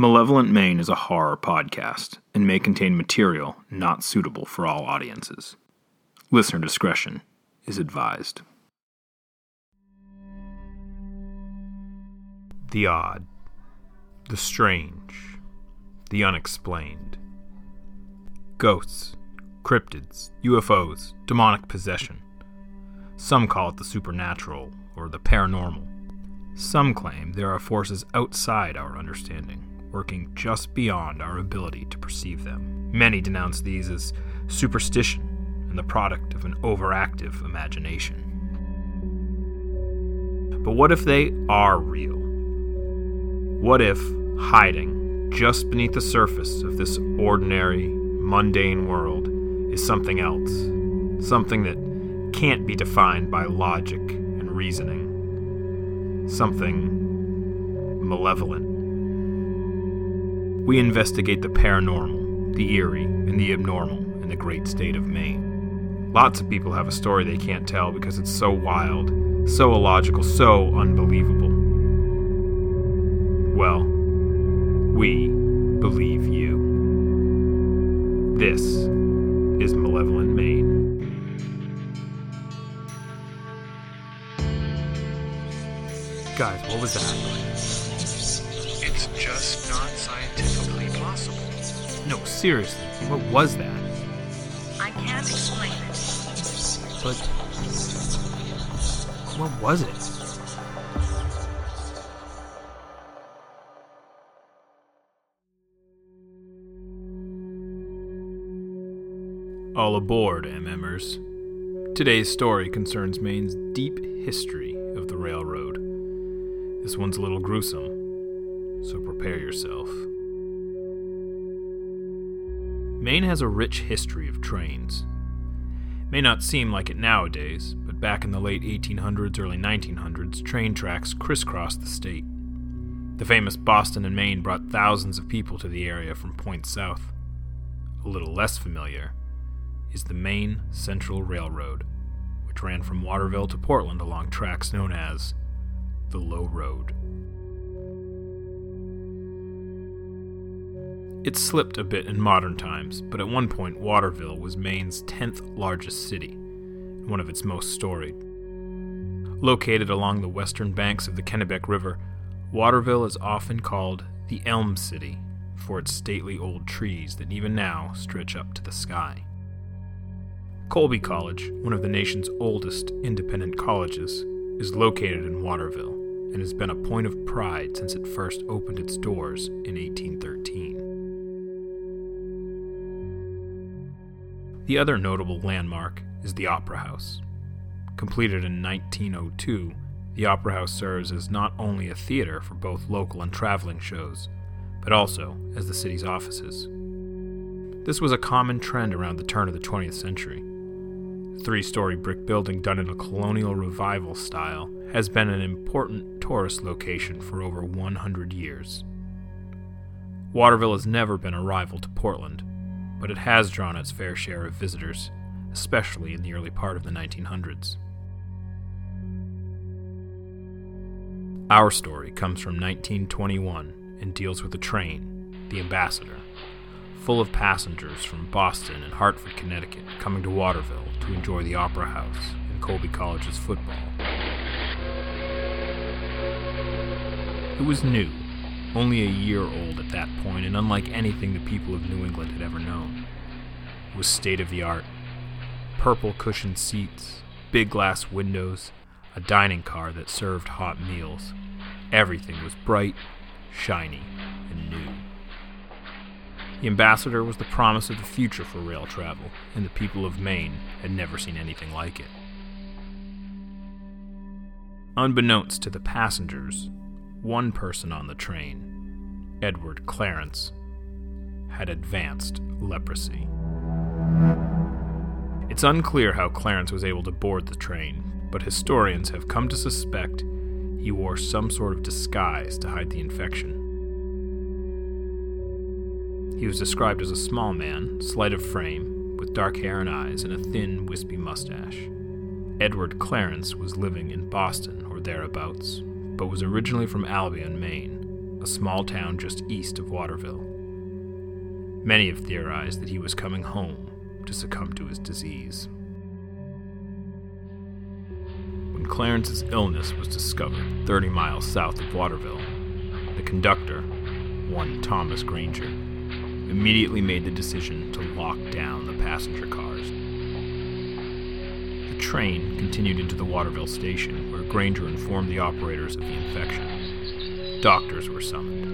Malevolent Maine is a horror podcast and may contain material not suitable for all audiences. Listener discretion is advised. The odd, the strange, the unexplained. Ghosts, cryptids, UFOs, demonic possession. Some call it the supernatural or the paranormal. Some claim there are forces outside our understanding working just beyond our ability to perceive them. Many denounce these as superstition and the product of an overactive imagination. But what if they are real? What if hiding just beneath the surface of this ordinary, mundane world is something else? Something that can't be defined by logic and reasoning? Something malevolent we investigate the paranormal, the eerie, and the abnormal in the great state of Maine. Lots of people have a story they can't tell because it's so wild, so illogical, so unbelievable. Well, we believe you. This is Malevolent Maine. Guys, what was that? No, seriously, what was that? I can't explain it. But what was it? All aboard, MMers. Today's story concerns Maine's deep history of the railroad. This one's a little gruesome, so prepare yourself. Maine has a rich history of trains. May not seem like it nowadays, but back in the late 1800s, early 1900s, train tracks crisscrossed the state. The famous Boston and Maine brought thousands of people to the area from points south. A little less familiar is the Maine Central Railroad, which ran from Waterville to Portland along tracks known as the Low Road. It slipped a bit in modern times, but at one point Waterville was Maine's 10th largest city, and one of its most storied. Located along the western banks of the Kennebec River, Waterville is often called the Elm City for its stately old trees that even now stretch up to the sky. Colby College, one of the nation's oldest independent colleges, is located in Waterville and has been a point of pride since it first opened its doors in 1813. The other notable landmark is the Opera House. Completed in 1902, the Opera House serves as not only a theater for both local and traveling shows, but also as the city's offices. This was a common trend around the turn of the 20th century. The three story brick building done in a colonial revival style has been an important tourist location for over 100 years. Waterville has never been a rival to Portland, but it has drawn its fair share of visitors, especially in the early part of the 1900s. Our story comes from 1921 and deals with a train, the Ambassador, full of passengers from Boston and Hartford, Connecticut, coming to Waterville to enjoy the Opera House and Colby College's football. It was new only a year old at that point, and unlike anything the people of New England had ever known. It was state of the art purple cushioned seats, big glass windows, a dining car that served hot meals. Everything was bright, shiny, and new. The ambassador was the promise of the future for rail travel, and the people of Maine had never seen anything like it. Unbeknownst to the passengers, one person on the train, Edward Clarence, had advanced leprosy. It's unclear how Clarence was able to board the train, but historians have come to suspect he wore some sort of disguise to hide the infection. He was described as a small man, slight of frame, with dark hair and eyes, and a thin, wispy mustache. Edward Clarence was living in Boston or thereabouts, but was originally from Albion, Maine. a small town just east of Waterville. Many have theorized that he was coming home to succumb to his disease. When Clarence's illness was discovered 30 miles south of Waterville, the conductor, one Thomas Granger, immediately made the decision to lock down the passenger cars. The train continued into the Waterville station, Granger informed the operators of the infection. Doctors were summoned,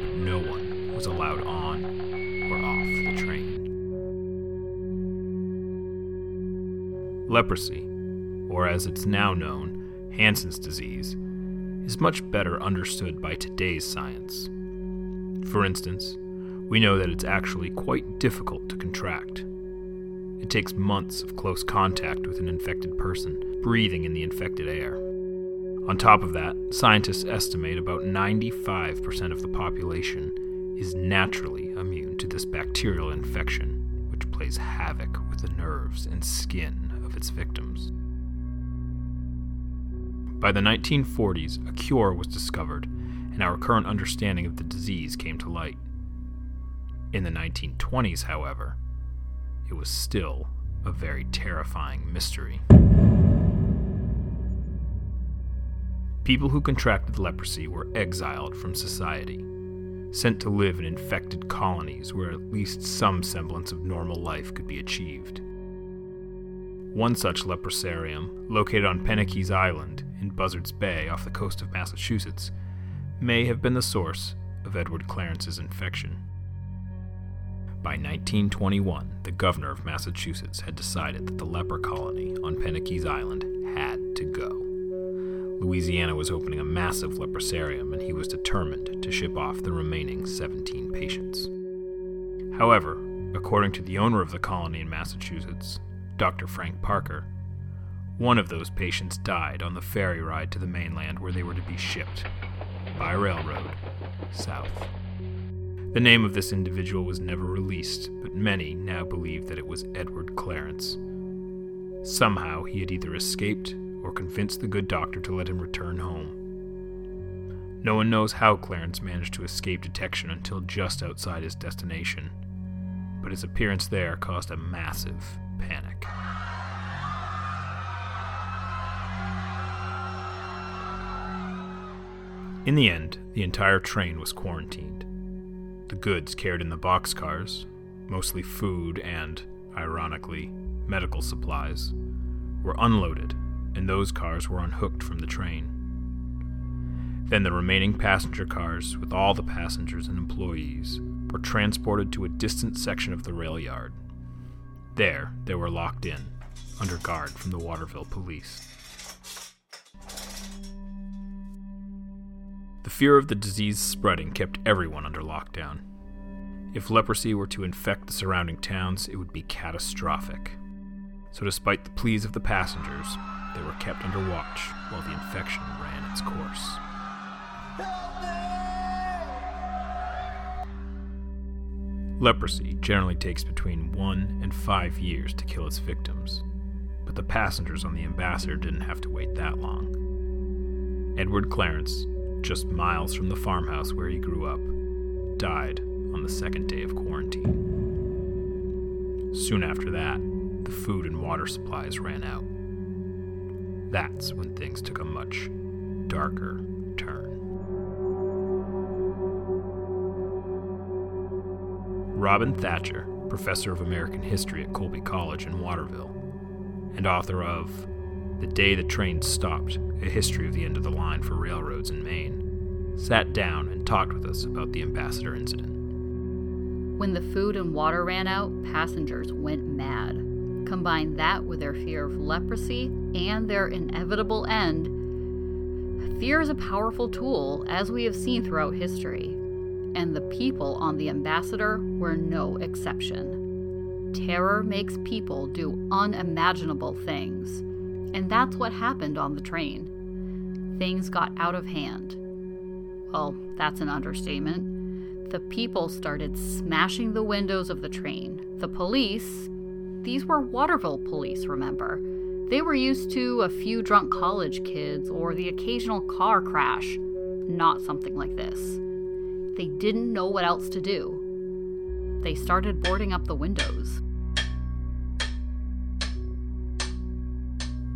but no one was allowed on or off the train. Leprosy, or as it's now known, Hansen's disease, is much better understood by today's science. For instance, we know that it's actually quite difficult to contract. It takes months of close contact with an infected person, breathing in the infected air. On top of that, scientists estimate about 95% of the population is naturally immune to this bacterial infection, which plays havoc with the nerves and skin of its victims. By the 1940s, a cure was discovered, and our current understanding of the disease came to light. In the 1920s, however, it was still a very terrifying mystery. People who contracted leprosy were exiled from society, sent to live in infected colonies where at least some semblance of normal life could be achieved. One such leprosarium, located on Penikese Island in Buzzards Bay off the coast of Massachusetts, may have been the source of Edward Clarence's infection. By 1921, the governor of Massachusetts had decided that the leper colony on Penikese Island had to go. Louisiana was opening a massive leprosarium, and he was determined to ship off the remaining 17 patients. However, according to the owner of the colony in Massachusetts, Dr. Frank Parker. One of those patients died on the ferry ride to the mainland where they were to be shipped by railroad south. The name of this individual was never released, but many now believe that it was Edward Clarence. Somehow he had either escaped or convince the good doctor to let him return home. No one knows how Clarence managed to escape detection until just outside his destination, but his appearance there caused a massive panic. In the end, the entire train was quarantined. The goods carried in the boxcars, mostly food and, ironically, medical supplies, were unloaded, and those cars were unhooked from the train. Then the remaining passenger cars, with all the passengers and employees, were transported to a distant section of the rail yard. There, they were locked in, under guard from the Waterville police. The fear of the disease spreading kept everyone under lockdown. If leprosy were to infect the surrounding towns, it would be catastrophic. So, despite the pleas of the passengers, they were kept under watch while the infection ran its course. Leprosy generally takes between one and five years to kill its victims, but the passengers on the Ambassador didn't have to wait that long. Edward Clarence, just miles from the farmhouse where he grew up, died on the second day of quarantine. Soon after that, the food and water supplies ran out. That's when things took a much darker turn. Robin Thatcher, professor of American history at Colby College in Waterville, and author of The Day the Train Stopped A History of the End of the Line for Railroads in Maine, sat down and talked with us about the Ambassador incident. When the food and water ran out, passengers went mad. Combine that with their fear of leprosy and their inevitable end. Fear is a powerful tool, as we have seen throughout history and the people on the ambassador were no exception. Terror makes people do unimaginable things, and that's what happened on the train. Things got out of hand. Well, that's an understatement. The people started smashing the windows of the train. The police, these were Waterville police, remember? They were used to a few drunk college kids or the occasional car crash. not something like this. They didn't know what else to do. They started boarding up the windows.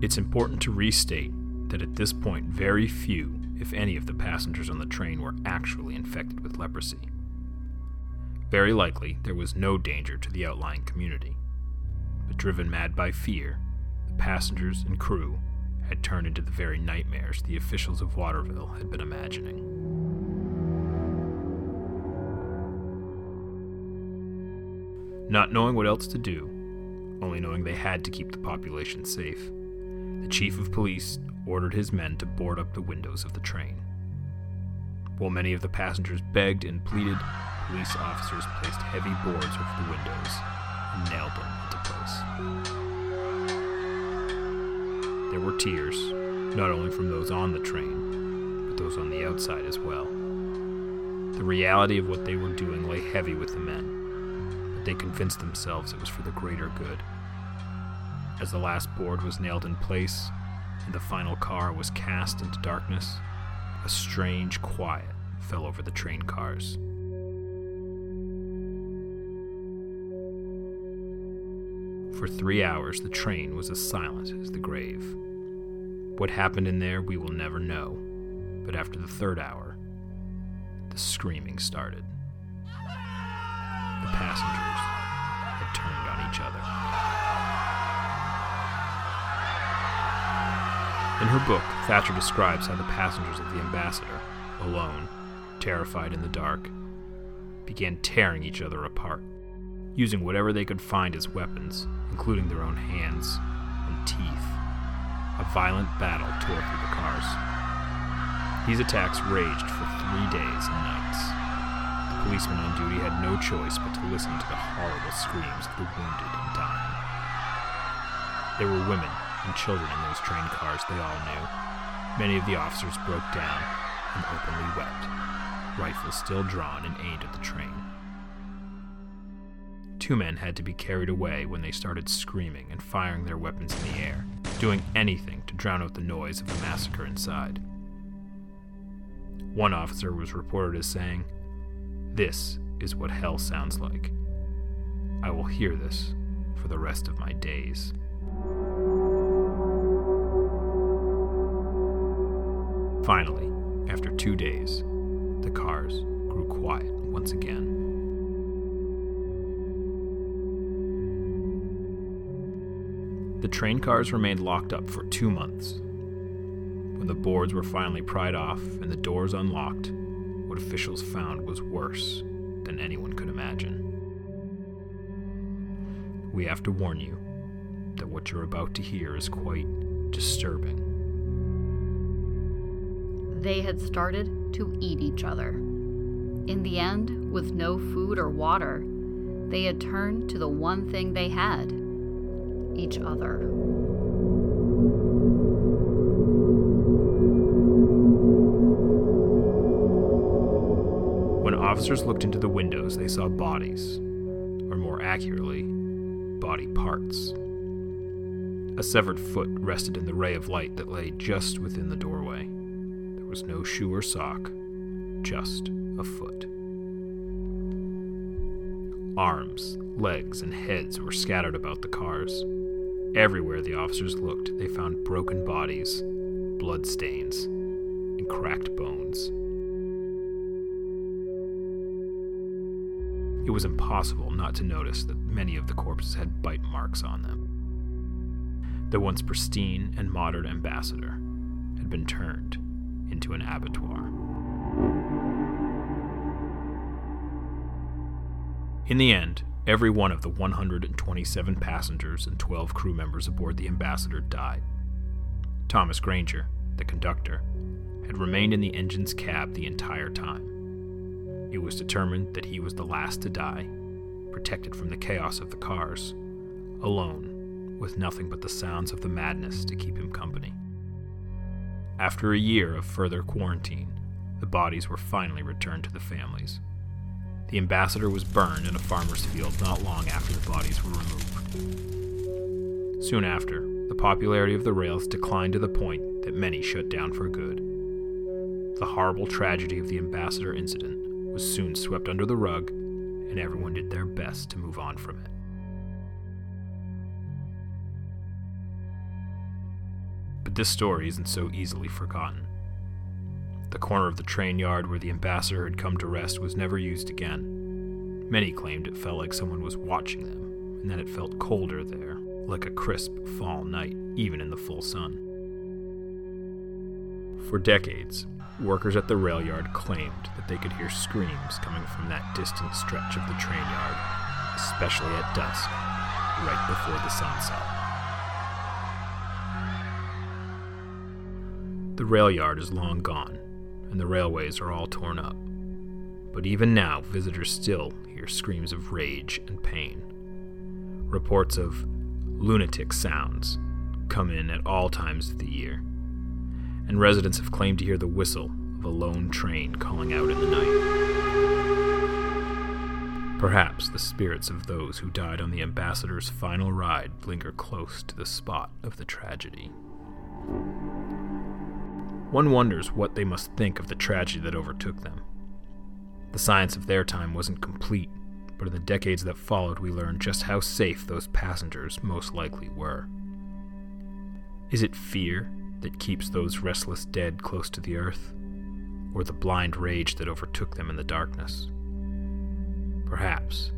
It's important to restate that at this point, very few, if any, of the passengers on the train were actually infected with leprosy. Very likely, there was no danger to the outlying community. But driven mad by fear, the passengers and crew had turned into the very nightmares the officials of Waterville had been imagining. Not knowing what else to do, only knowing they had to keep the population safe, the chief of police ordered his men to board up the windows of the train. While many of the passengers begged and pleaded, police officers placed heavy boards over the windows and nailed them into place. There were tears, not only from those on the train, but those on the outside as well. The reality of what they were doing lay heavy with the men, but they convinced themselves it was for the greater good. As the last board was nailed in place and the final car was cast into darkness, a strange quiet fell over the train cars. For three hours, the train was as silent as the grave. What happened in there, we will never know, but after the third hour, the screaming started. The passengers had turned on each other. In her book, Thatcher describes how the passengers of the Ambassador, alone, terrified in the dark, began tearing each other apart, using whatever they could find as weapons, including their own hands and teeth. A violent battle tore through the cars. These attacks raged for three days and nights. The policemen on duty had no choice but to listen to the horrible screams of the wounded and dying. There were women and children in those train cars, they all knew. Many of the officers broke down and openly wept, rifles still drawn and aimed at the train. Two men had to be carried away when they started screaming and firing their weapons in the air, doing anything to drown out the noise of the massacre inside. One officer was reported as saying, This is what hell sounds like. I will hear this for the rest of my days. Finally, after two days, the cars grew quiet once again. The train cars remained locked up for two months. When the boards were finally pried off and the doors unlocked, what officials found was worse than anyone could imagine. We have to warn you that what you're about to hear is quite disturbing. They had started to eat each other. In the end, with no food or water, they had turned to the one thing they had each other. When officers looked into the windows, they saw bodies, or more accurately, body parts. A severed foot rested in the ray of light that lay just within the doorway. There was no shoe or sock, just a foot. Arms, legs, and heads were scattered about the cars. Everywhere the officers looked, they found broken bodies, blood stains, and cracked bones. It was impossible not to notice that many of the corpses had bite marks on them. The once pristine and modern ambassador had been turned into an abattoir. In the end, every one of the 127 passengers and 12 crew members aboard the Ambassador died. Thomas Granger, the conductor, had remained in the engine's cab the entire time. It was determined that he was the last to die, protected from the chaos of the cars, alone, with nothing but the sounds of the madness to keep him company. After a year of further quarantine, the bodies were finally returned to the families. The ambassador was burned in a farmer's field not long after the bodies were removed. Soon after, the popularity of the rails declined to the point that many shut down for good. the horrible tragedy of the ambassador incident was soon swept under the rug, and everyone did their best to move on from it. But this story isn't so easily forgotten. The corner of the train yard where the ambassador had come to rest was never used again. Many claimed it felt like someone was watching them, and that it felt colder there, like a crisp fall night, even in the full sun. For decades, workers at the rail yard claimed that they could hear screams coming from that distant stretch of the train yard, especially at dusk, right before the sunset. The rail yard is long gone, and the railways are all torn up. But even now, visitors still hear screams of rage and pain. Reports of lunatic sounds come in at all times of the year, and residents have claimed to hear the whistle of a lone train calling out in the night. Perhaps the spirits of those who died on the ambassador's final ride linger close to the spot of the tragedy. One wonders what they must think of the tragedy that overtook them. The science of their time wasn't complete, but in the decades that followed, we learned just how safe those passengers most likely were. Is it fear that keeps those restless dead close to the earth, or the blind rage that overtook them in the darkness? Perhaps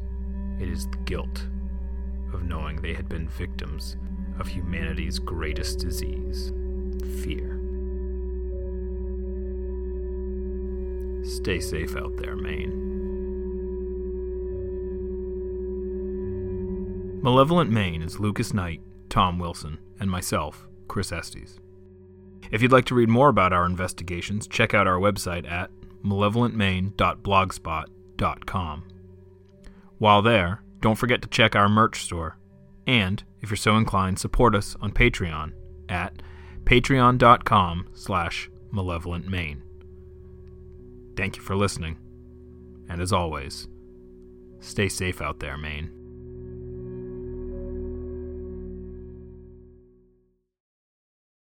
it is the guilt of knowing they had been victims of humanity's greatest disease fear. Stay safe out there, Maine. Malevolent Maine is Lucas Knight, Tom Wilson, and myself, Chris Estes. If you'd like to read more about our investigations, check out our website at malevolentmaine.blogspot.com. While there, don't forget to check our merch store, and if you're so inclined, support us on Patreon at patreon.com slash malevolentmaine. Thank you for listening. And as always, stay safe out there, Maine.